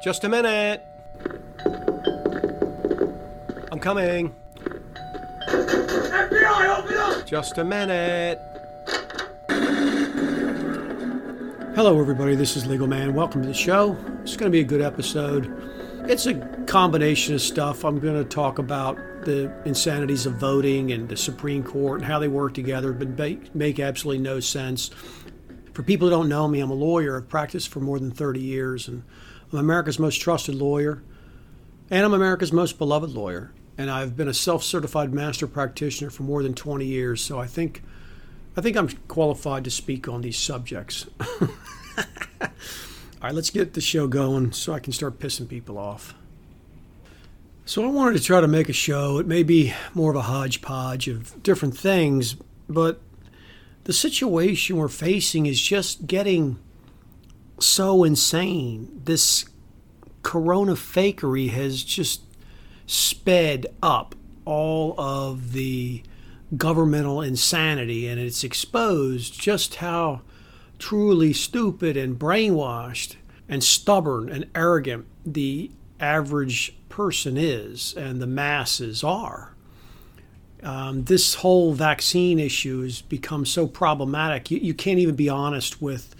Just a minute. I'm coming. FBI, open up! Just a minute. Hello, everybody. This is Legal Man. Welcome to the show. It's going to be a good episode. It's a combination of stuff. I'm going to talk about the insanities of voting and the Supreme Court and how they work together, but make, make absolutely no sense. For people who don't know me, I'm a lawyer. I've practiced for more than 30 years, and I'm America's most trusted lawyer, and I'm America's most beloved lawyer. And I've been a self-certified master practitioner for more than 20 years, so I think I think I'm qualified to speak on these subjects. All right, let's get the show going so I can start pissing people off. So, I wanted to try to make a show. It may be more of a hodgepodge of different things, but the situation we're facing is just getting so insane. This corona fakery has just sped up all of the governmental insanity and it's exposed just how truly stupid and brainwashed and stubborn and arrogant the average person is and the masses are. Um, this whole vaccine issue has become so problematic. You, you can't even be honest with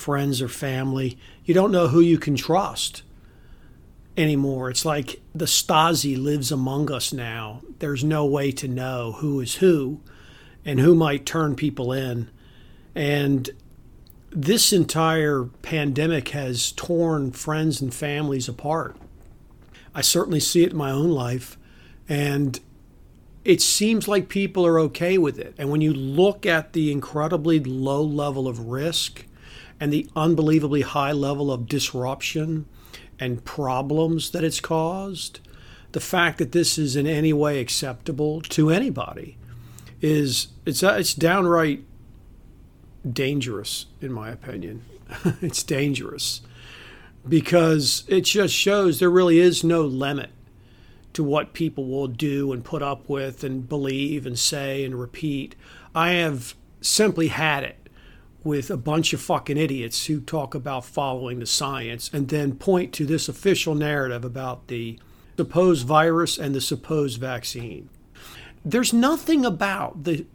friends or family. You don't know who you can trust anymore. It's like the Stasi lives among us now. There's no way to know who is who and who might turn people in. And this entire pandemic has torn friends and families apart. I certainly see it in my own life. And it seems like people are okay with it. And when you look at the incredibly low level of risk and the unbelievably high level of disruption and problems that it's caused, the fact that this is in any way acceptable to anybody is it's uh, it's downright dangerous in my opinion. it's dangerous because it just shows there really is no limit to what people will do and put up with and believe and say and repeat. I have simply had it with a bunch of fucking idiots who talk about following the science and then point to this official narrative about the supposed virus and the supposed vaccine. There's nothing about the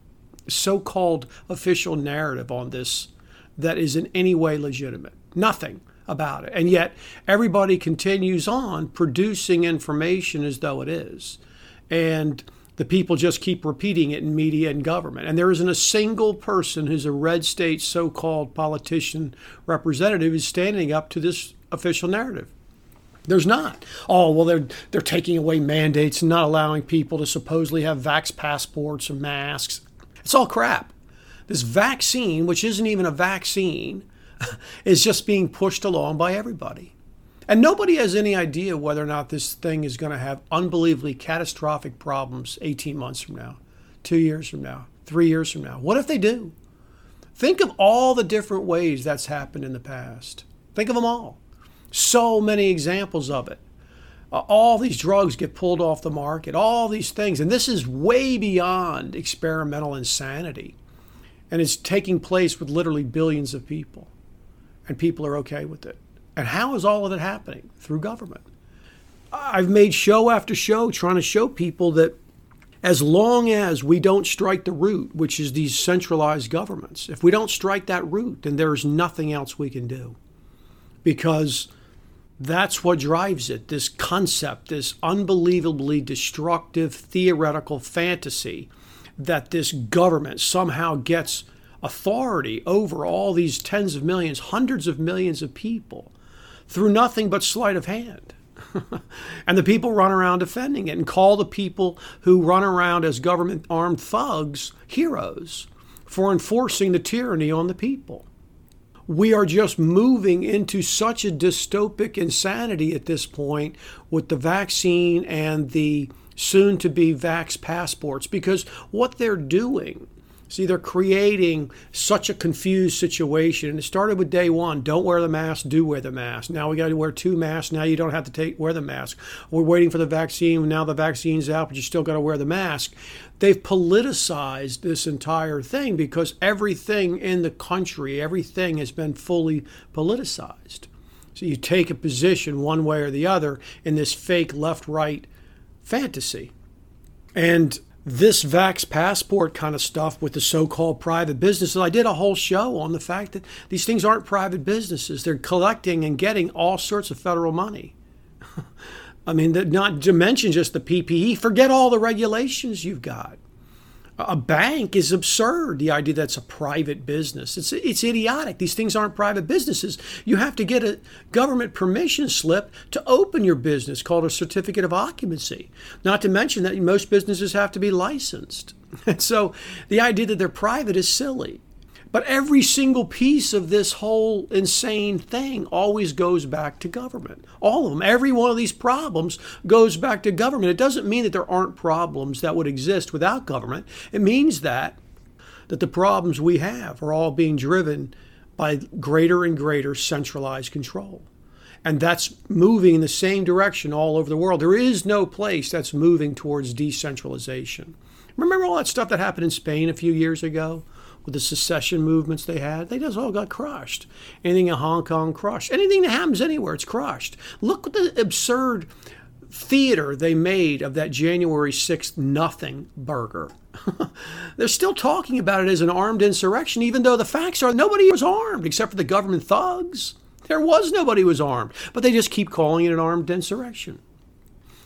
so called official narrative on this that is in any way legitimate. Nothing about it. And yet everybody continues on producing information as though it is. And the people just keep repeating it in media and government. And there isn't a single person who's a red state so called politician representative who's standing up to this official narrative. There's not. Oh, well, they're, they're taking away mandates and not allowing people to supposedly have vax passports or masks. It's all crap. This vaccine, which isn't even a vaccine, is just being pushed along by everybody. And nobody has any idea whether or not this thing is going to have unbelievably catastrophic problems 18 months from now, two years from now, three years from now. What if they do? Think of all the different ways that's happened in the past. Think of them all. So many examples of it. Uh, all these drugs get pulled off the market, all these things. And this is way beyond experimental insanity. And it's taking place with literally billions of people. And people are okay with it. And how is all of it happening? Through government. I've made show after show trying to show people that as long as we don't strike the root, which is these centralized governments, if we don't strike that root, then there's nothing else we can do. Because that's what drives it this concept, this unbelievably destructive theoretical fantasy that this government somehow gets authority over all these tens of millions, hundreds of millions of people through nothing but sleight of hand. and the people run around defending it and call the people who run around as government armed thugs heroes for enforcing the tyranny on the people. We are just moving into such a dystopic insanity at this point with the vaccine and the soon to be vax passports because what they're doing See, they're creating such a confused situation. And it started with day one don't wear the mask, do wear the mask. Now we got to wear two masks. Now you don't have to take wear the mask. We're waiting for the vaccine. Now the vaccine's out, but you still got to wear the mask. They've politicized this entire thing because everything in the country, everything has been fully politicized. So you take a position one way or the other in this fake left right fantasy. And this Vax passport kind of stuff with the so called private businesses, I did a whole show on the fact that these things aren't private businesses. They're collecting and getting all sorts of federal money. I mean, not to mention just the PPE, forget all the regulations you've got a bank is absurd. The idea that's a private business. It's it's idiotic. These things aren't private businesses. You have to get a government permission slip to open your business called a certificate of occupancy. Not to mention that most businesses have to be licensed. And so the idea that they're private is silly. But every single piece of this whole insane thing always goes back to government. All of them. Every one of these problems goes back to government. It doesn't mean that there aren't problems that would exist without government. It means that that the problems we have are all being driven by greater and greater centralized control. And that's moving in the same direction all over the world. There is no place that's moving towards decentralization. Remember all that stuff that happened in Spain a few years ago? With the secession movements they had, they just all got crushed. Anything in Hong Kong, crushed. Anything that happens anywhere, it's crushed. Look at the absurd theater they made of that January 6th nothing burger. They're still talking about it as an armed insurrection, even though the facts are nobody was armed except for the government thugs. There was nobody who was armed, but they just keep calling it an armed insurrection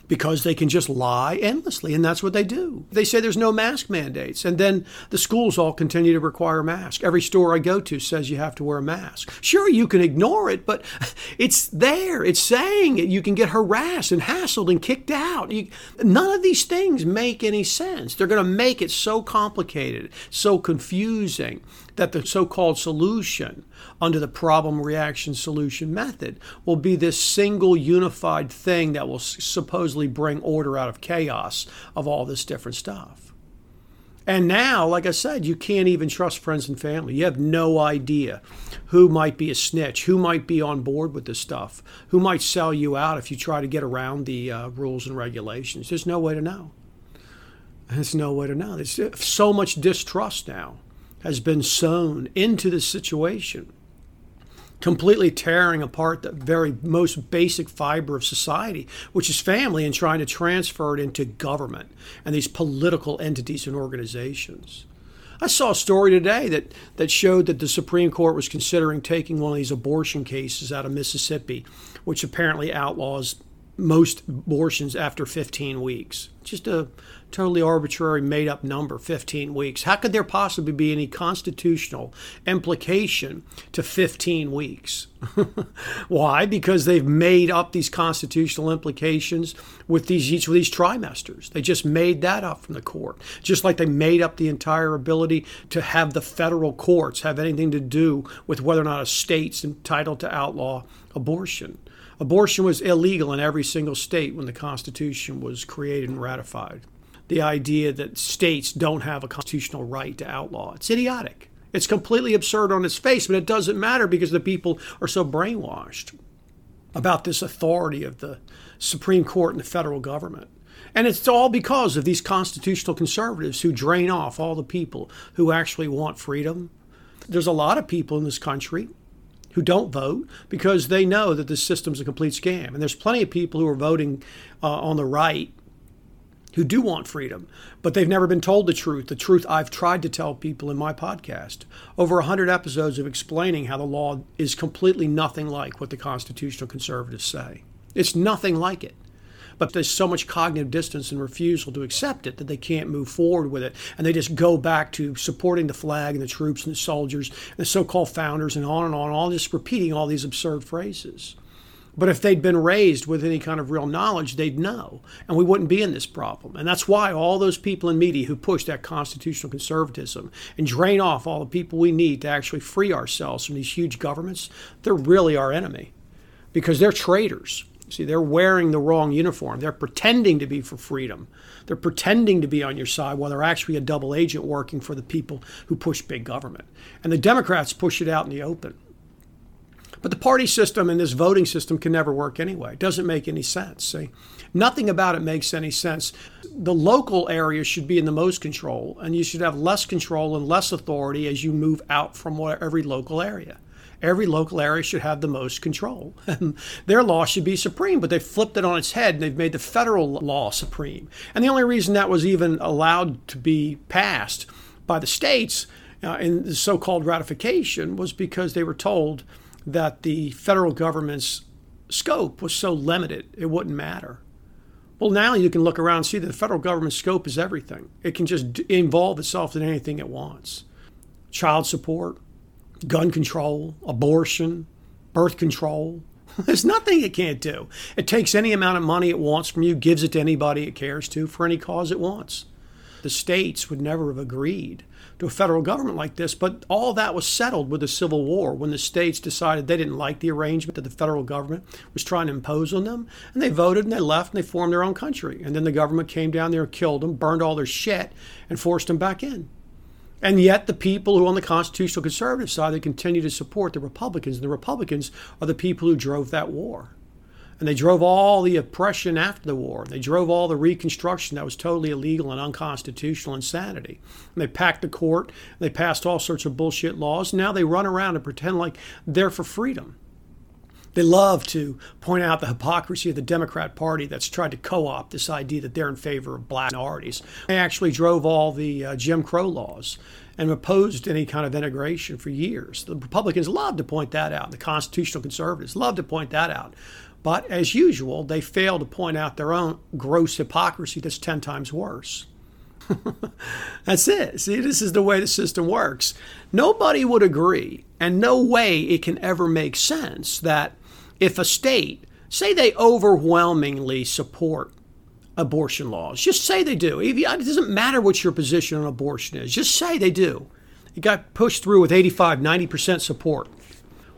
because they can just lie endlessly, and that's what they do. They say there's no mask mandates, and then the schools all continue to require masks. Every store I go to says you have to wear a mask. Sure, you can ignore it, but it's there. It's saying it. You can get harassed and hassled and kicked out. You, none of these things make any sense. They're going to make it so complicated, so confusing that the so called solution under the problem reaction solution method will be this single unified thing that will supposedly bring order out of chaos of all this different stuff. And now, like I said, you can't even trust friends and family. You have no idea who might be a snitch, who might be on board with this stuff, who might sell you out if you try to get around the uh, rules and regulations. There's no way to know. There's no way to know. There's so much distrust now has been sown into the situation, completely tearing apart the very most basic fiber of society, which is family, and trying to transfer it into government and these political entities and organizations. I saw a story today that, that showed that the Supreme Court was considering taking one of these abortion cases out of Mississippi, which apparently outlaws most abortions after 15 weeks. Just a totally arbitrary, made up number 15 weeks. How could there possibly be any constitutional implication to 15 weeks? Why? Because they've made up these constitutional implications with these each of these trimesters. They just made that up from the court. Just like they made up the entire ability to have the federal courts have anything to do with whether or not a state's entitled to outlaw abortion. Abortion was illegal in every single state when the Constitution was created and ratified. The idea that states don't have a constitutional right to outlaw. It's idiotic. It's completely absurd on its face, but it doesn't matter because the people are so brainwashed about this authority of the Supreme Court and the federal government. And it's all because of these constitutional conservatives who drain off all the people who actually want freedom. There's a lot of people in this country who don't vote because they know that this system's a complete scam. And there's plenty of people who are voting uh, on the right who do want freedom, but they've never been told the truth. The truth I've tried to tell people in my podcast. Over 100 episodes of explaining how the law is completely nothing like what the constitutional conservatives say. It's nothing like it but there's so much cognitive distance and refusal to accept it that they can't move forward with it. And they just go back to supporting the flag and the troops and the soldiers and the so called founders and on and on, all just repeating all these absurd phrases. But if they'd been raised with any kind of real knowledge, they'd know, and we wouldn't be in this problem. And that's why all those people in media who push that constitutional conservatism and drain off all the people we need to actually free ourselves from these huge governments, they're really our enemy because they're traitors. See, they're wearing the wrong uniform. They're pretending to be for freedom. They're pretending to be on your side while they're actually a double agent working for the people who push big government. And the Democrats push it out in the open. But the party system and this voting system can never work anyway. It doesn't make any sense. See, nothing about it makes any sense. The local area should be in the most control, and you should have less control and less authority as you move out from every local area. Every local area should have the most control. Their law should be supreme, but they flipped it on its head and they've made the federal law supreme. And the only reason that was even allowed to be passed by the states uh, in the so called ratification was because they were told that the federal government's scope was so limited it wouldn't matter. Well, now you can look around and see that the federal government's scope is everything. It can just involve itself in anything it wants child support, gun control, abortion, birth control. There's nothing it can't do. It takes any amount of money it wants from you, gives it to anybody it cares to for any cause it wants. The states would never have agreed to a federal government like this, but all that was settled with the Civil War when the states decided they didn't like the arrangement that the federal government was trying to impose on them, and they voted and they left and they formed their own country. And then the government came down there killed them, burned all their shit, and forced them back in. And yet, the people who on the constitutional conservative side they continue to support the Republicans, and the Republicans are the people who drove that war. And they drove all the oppression after the war. They drove all the reconstruction that was totally illegal and unconstitutional insanity. And they packed the court. They passed all sorts of bullshit laws. Now they run around and pretend like they're for freedom. They love to point out the hypocrisy of the Democrat Party that's tried to co opt this idea that they're in favor of black minorities. They actually drove all the uh, Jim Crow laws and opposed any kind of integration for years. The Republicans love to point that out. The constitutional conservatives love to point that out. But as usual, they fail to point out their own gross hypocrisy that's 10 times worse. that's it. See, this is the way the system works. Nobody would agree, and no way it can ever make sense that if a state, say they overwhelmingly support abortion laws, just say they do. It doesn't matter what your position on abortion is, just say they do. It got pushed through with 85, 90% support.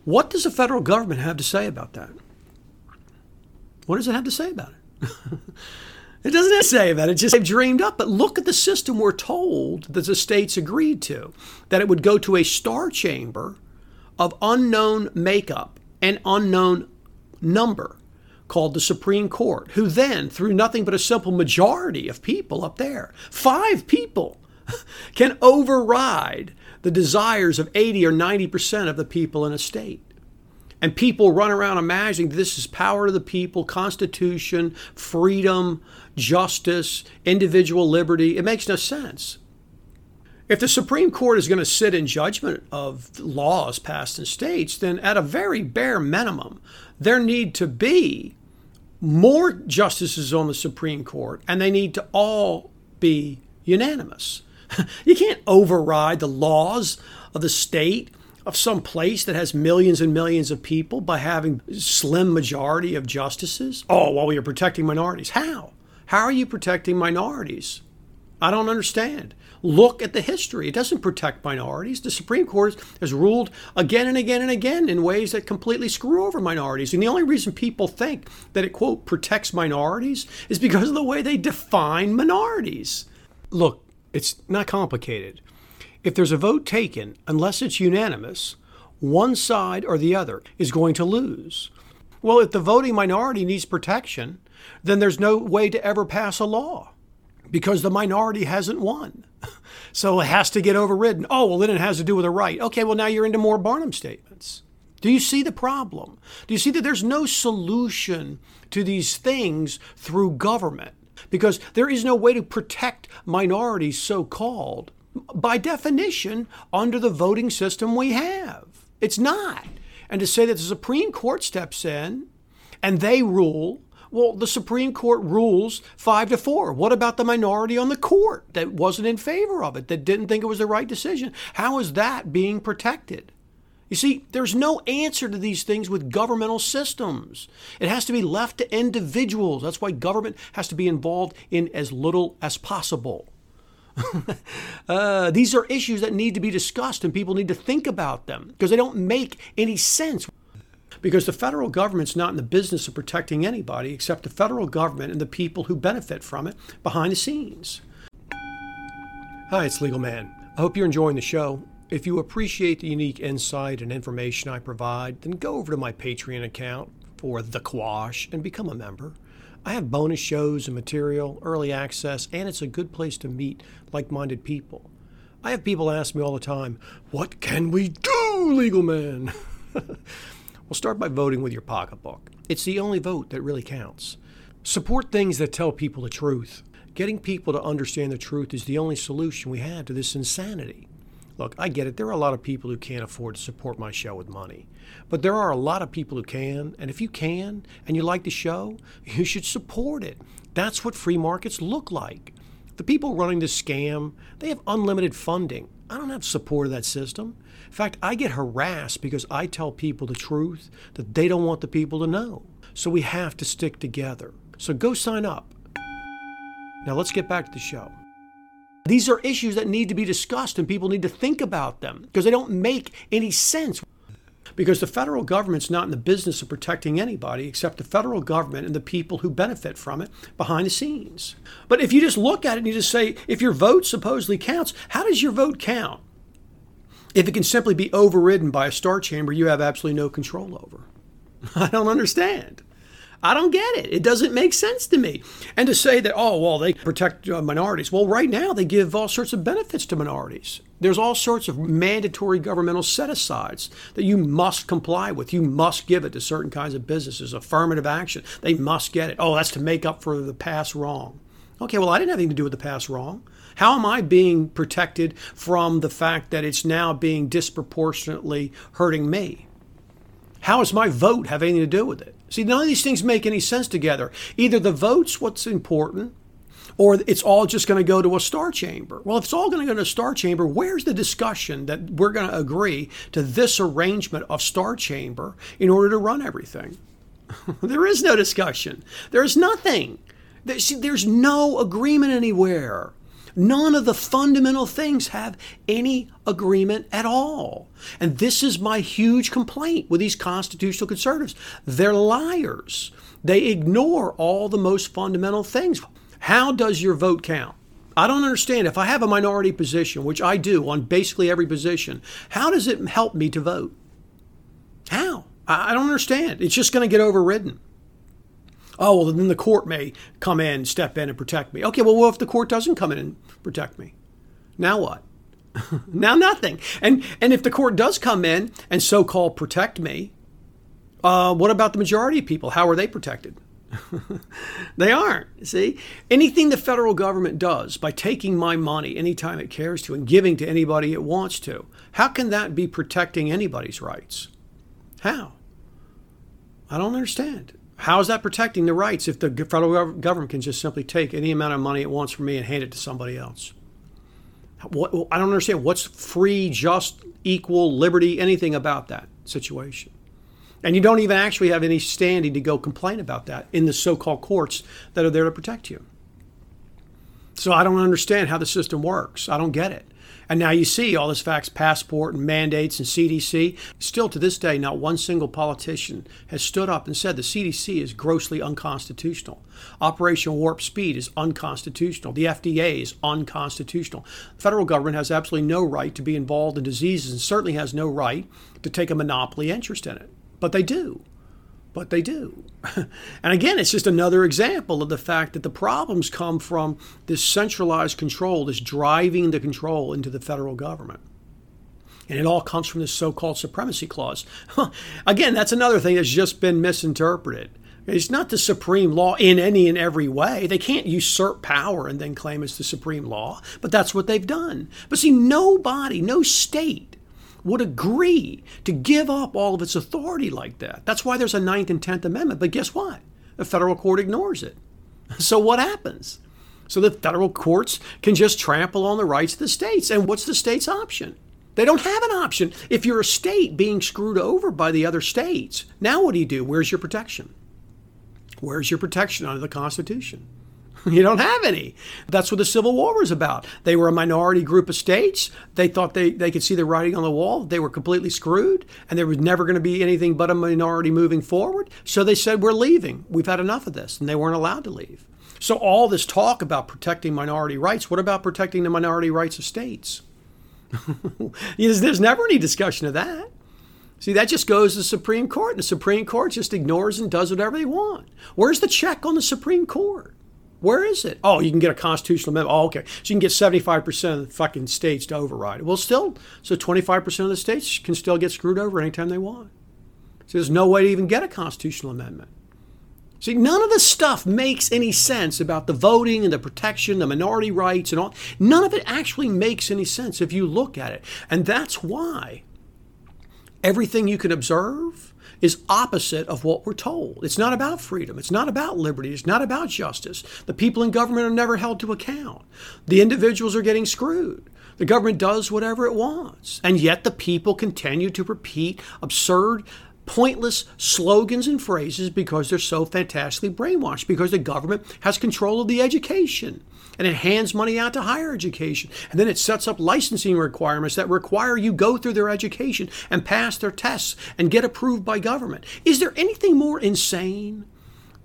What does the federal government have to say about that? What does it have to say about it? it doesn't say about it. It's just they've dreamed up. But look at the system we're told that the states agreed to that it would go to a star chamber of unknown makeup and unknown number called the Supreme Court, who then, through nothing but a simple majority of people up there, five people, can override the desires of 80 or 90% of the people in a state. And people run around imagining this is power to the people, constitution, freedom, justice, individual liberty. It makes no sense. If the Supreme Court is going to sit in judgment of laws passed in states, then at a very bare minimum, there need to be more justices on the Supreme Court, and they need to all be unanimous. you can't override the laws of the state of some place that has millions and millions of people by having slim majority of justices? Oh, well, we are protecting minorities. How? How are you protecting minorities? I don't understand. Look at the history. It doesn't protect minorities. The Supreme Court has ruled again and again and again in ways that completely screw over minorities. And the only reason people think that it, quote, protects minorities is because of the way they define minorities. Look, it's not complicated. If there's a vote taken, unless it's unanimous, one side or the other is going to lose. Well, if the voting minority needs protection, then there's no way to ever pass a law because the minority hasn't won. So it has to get overridden. Oh, well, then it has to do with a right. Okay, well, now you're into more Barnum statements. Do you see the problem? Do you see that there's no solution to these things through government? Because there is no way to protect minorities, so called, by definition, under the voting system we have. It's not. And to say that the Supreme Court steps in and they rule, well, the Supreme Court rules five to four. What about the minority on the court that wasn't in favor of it, that didn't think it was the right decision? How is that being protected? You see, there's no answer to these things with governmental systems. It has to be left to individuals. That's why government has to be involved in as little as possible. uh, these are issues that need to be discussed and people need to think about them because they don't make any sense. Because the federal government's not in the business of protecting anybody except the federal government and the people who benefit from it behind the scenes. Hi, it's Legal Man. I hope you're enjoying the show. If you appreciate the unique insight and information I provide, then go over to my Patreon account for The Quash and become a member. I have bonus shows and material, early access, and it's a good place to meet like minded people. I have people ask me all the time, What can we do, legal man? well, start by voting with your pocketbook. It's the only vote that really counts. Support things that tell people the truth. Getting people to understand the truth is the only solution we have to this insanity. Look, I get it. There are a lot of people who can't afford to support my show with money. But there are a lot of people who can. And if you can and you like the show, you should support it. That's what free markets look like. The people running this scam, they have unlimited funding. I don't have support of that system. In fact, I get harassed because I tell people the truth that they don't want the people to know. So we have to stick together. So go sign up. Now let's get back to the show. These are issues that need to be discussed and people need to think about them because they don't make any sense. Because the federal government's not in the business of protecting anybody except the federal government and the people who benefit from it behind the scenes. But if you just look at it and you just say, if your vote supposedly counts, how does your vote count? If it can simply be overridden by a star chamber you have absolutely no control over. I don't understand. I don't get it. It doesn't make sense to me. And to say that, oh, well, they protect uh, minorities. Well, right now they give all sorts of benefits to minorities. There's all sorts of mandatory governmental set asides that you must comply with. You must give it to certain kinds of businesses, affirmative action. They must get it. Oh, that's to make up for the past wrong. Okay, well, I didn't have anything to do with the past wrong. How am I being protected from the fact that it's now being disproportionately hurting me? How does my vote have anything to do with it? See, none of these things make any sense together. Either the vote's what's important, or it's all just going to go to a star chamber. Well, if it's all going to go to a star chamber, where's the discussion that we're going to agree to this arrangement of star chamber in order to run everything? there is no discussion. There's nothing. There's no agreement anywhere. None of the fundamental things have any agreement at all. And this is my huge complaint with these constitutional conservatives. They're liars. They ignore all the most fundamental things. How does your vote count? I don't understand. If I have a minority position, which I do on basically every position, how does it help me to vote? How? I don't understand. It's just going to get overridden oh, well, then the court may come in, step in, and protect me. Okay, well, what if the court doesn't come in and protect me? Now what? now nothing. And and if the court does come in and so-called protect me, uh, what about the majority of people? How are they protected? they aren't. See, anything the federal government does by taking my money anytime it cares to and giving to anybody it wants to, how can that be protecting anybody's rights? How? I don't understand. How is that protecting the rights if the federal government can just simply take any amount of money it wants from me and hand it to somebody else? What, I don't understand. What's free, just, equal, liberty, anything about that situation? And you don't even actually have any standing to go complain about that in the so called courts that are there to protect you. So I don't understand how the system works. I don't get it. And now you see all this vax passport and mandates and CDC. Still to this day, not one single politician has stood up and said the CDC is grossly unconstitutional. Operation Warp Speed is unconstitutional. The FDA is unconstitutional. The federal government has absolutely no right to be involved in diseases and certainly has no right to take a monopoly interest in it. But they do but they do. and again, it's just another example of the fact that the problems come from this centralized control, this driving the control into the federal government. And it all comes from this so called supremacy clause. again, that's another thing that's just been misinterpreted. It's not the supreme law in any and every way. They can't usurp power and then claim it's the supreme law, but that's what they've done. But see, nobody, no state would agree to give up all of its authority like that. That's why there's a Ninth and Tenth Amendment. But guess what? The federal court ignores it. So what happens? So the federal courts can just trample on the rights of the states. And what's the state's option? They don't have an option. If you're a state being screwed over by the other states, now what do you do? Where's your protection? Where's your protection under the Constitution? You don't have any. That's what the Civil War was about. They were a minority group of states. They thought they, they could see the writing on the wall. They were completely screwed, and there was never going to be anything but a minority moving forward. So they said, We're leaving. We've had enough of this. And they weren't allowed to leave. So, all this talk about protecting minority rights, what about protecting the minority rights of states? There's never any discussion of that. See, that just goes to the Supreme Court, and the Supreme Court just ignores and does whatever they want. Where's the check on the Supreme Court? Where is it? Oh, you can get a constitutional amendment. Oh, okay. So you can get 75% of the fucking states to override it. Well, still, so 25% of the states can still get screwed over anytime they want. So there's no way to even get a constitutional amendment. See, none of this stuff makes any sense about the voting and the protection, the minority rights, and all. None of it actually makes any sense if you look at it. And that's why everything you can observe is opposite of what we're told. It's not about freedom. It's not about liberty. It's not about justice. The people in government are never held to account. The individuals are getting screwed. The government does whatever it wants. And yet the people continue to repeat absurd pointless slogans and phrases because they're so fantastically brainwashed, because the government has control of the education and it hands money out to higher education. And then it sets up licensing requirements that require you go through their education and pass their tests and get approved by government. Is there anything more insane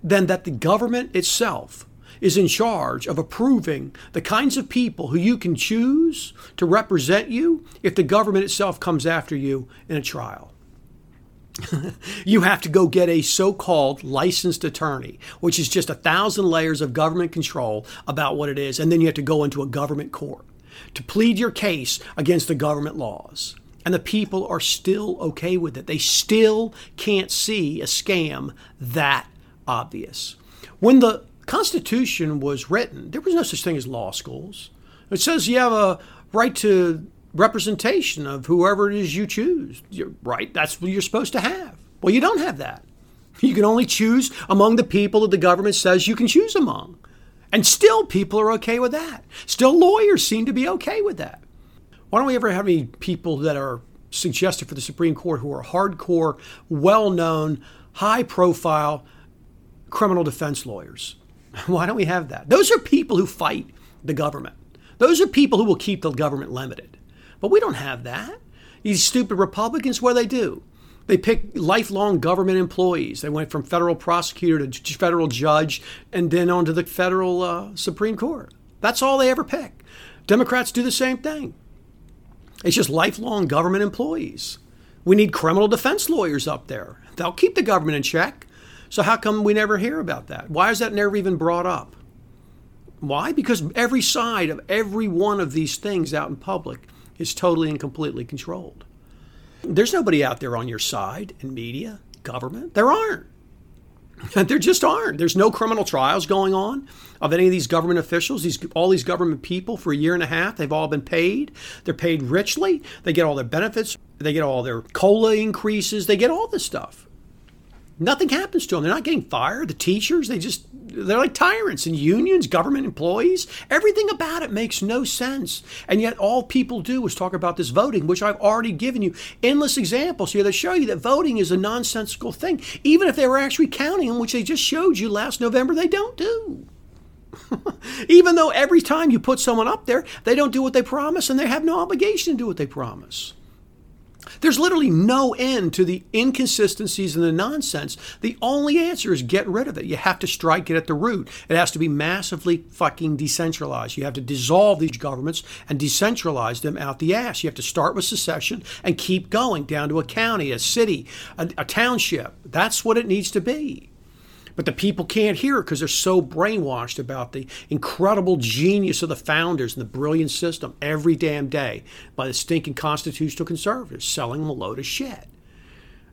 than that the government itself is in charge of approving the kinds of people who you can choose to represent you if the government itself comes after you in a trial? you have to go get a so called licensed attorney, which is just a thousand layers of government control about what it is. And then you have to go into a government court to plead your case against the government laws. And the people are still okay with it. They still can't see a scam that obvious. When the Constitution was written, there was no such thing as law schools. It says you have a right to representation of whoever it is you choose. You're right, that's what you're supposed to have. Well, you don't have that. You can only choose among the people that the government says you can choose among. And still, people are okay with that. Still, lawyers seem to be okay with that. Why don't we ever have any people that are suggested for the Supreme Court who are hardcore, well known, high profile criminal defense lawyers? Why don't we have that? Those are people who fight the government. Those are people who will keep the government limited. But we don't have that. These stupid Republicans, what do they do? They pick lifelong government employees. They went from federal prosecutor to federal judge and then on to the federal uh, Supreme Court. That's all they ever pick. Democrats do the same thing. It's just lifelong government employees. We need criminal defense lawyers up there. They'll keep the government in check. So, how come we never hear about that? Why is that never even brought up? Why? Because every side of every one of these things out in public is totally and completely controlled. There's nobody out there on your side in media, government. There aren't. there just aren't. There's no criminal trials going on of any of these government officials, these all these government people for a year and a half. They've all been paid. They're paid richly. They get all their benefits. They get all their COLA increases. They get all this stuff. Nothing happens to them. They're not getting fired. The teachers, they just, they're like tyrants and unions, government employees. Everything about it makes no sense. And yet, all people do is talk about this voting, which I've already given you endless examples here that show you that voting is a nonsensical thing. Even if they were actually counting them, which they just showed you last November, they don't do. Even though every time you put someone up there, they don't do what they promise and they have no obligation to do what they promise. There's literally no end to the inconsistencies and the nonsense. The only answer is get rid of it. You have to strike it at the root. It has to be massively fucking decentralized. You have to dissolve these governments and decentralize them out the ass. You have to start with secession and keep going down to a county, a city, a, a township. That's what it needs to be. But the people can't hear it because they're so brainwashed about the incredible genius of the founders and the brilliant system every damn day by the stinking constitutional conservatives selling them a load of shit.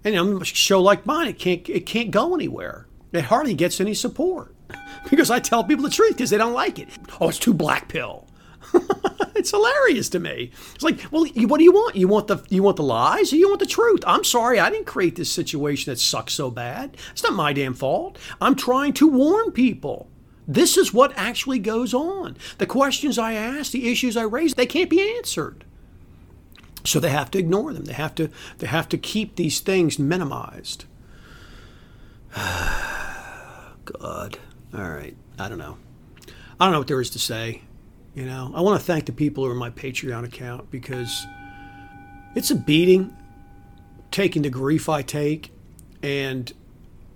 And a show like mine, it can't it can't go anywhere. It hardly gets any support because I tell people the truth because they don't like it. Oh, it's too black pill. it's hilarious to me. It's like, well, what do you want? You want the you want the lies, or you want the truth? I'm sorry, I didn't create this situation that sucks so bad. It's not my damn fault. I'm trying to warn people. This is what actually goes on. The questions I ask, the issues I raise, they can't be answered. So they have to ignore them. They have to they have to keep these things minimized. God. All right. I don't know. I don't know what there is to say. You know, I want to thank the people who are my Patreon account because it's a beating taking the grief I take, and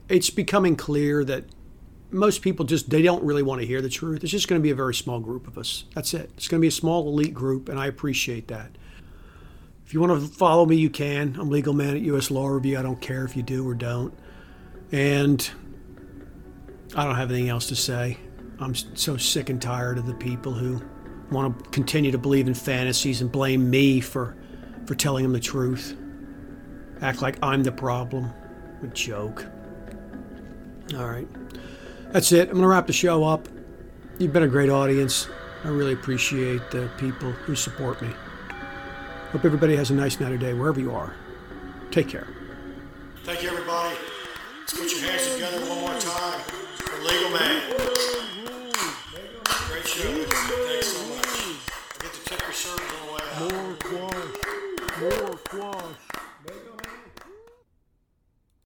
it's becoming clear that most people just they don't really want to hear the truth. It's just going to be a very small group of us. That's it. It's going to be a small elite group, and I appreciate that. If you want to follow me, you can. I'm Legal Man at US Law Review. I don't care if you do or don't. And I don't have anything else to say. I'm so sick and tired of the people who want to continue to believe in fantasies and blame me for, for telling them the truth. Act like I'm the problem. A joke. All right. That's it. I'm going to wrap the show up. You've been a great audience. I really appreciate the people who support me. Hope everybody has a nice night or day wherever you are. Take care. Thank you, everybody. Let's put your hands together one more time for Legal Man.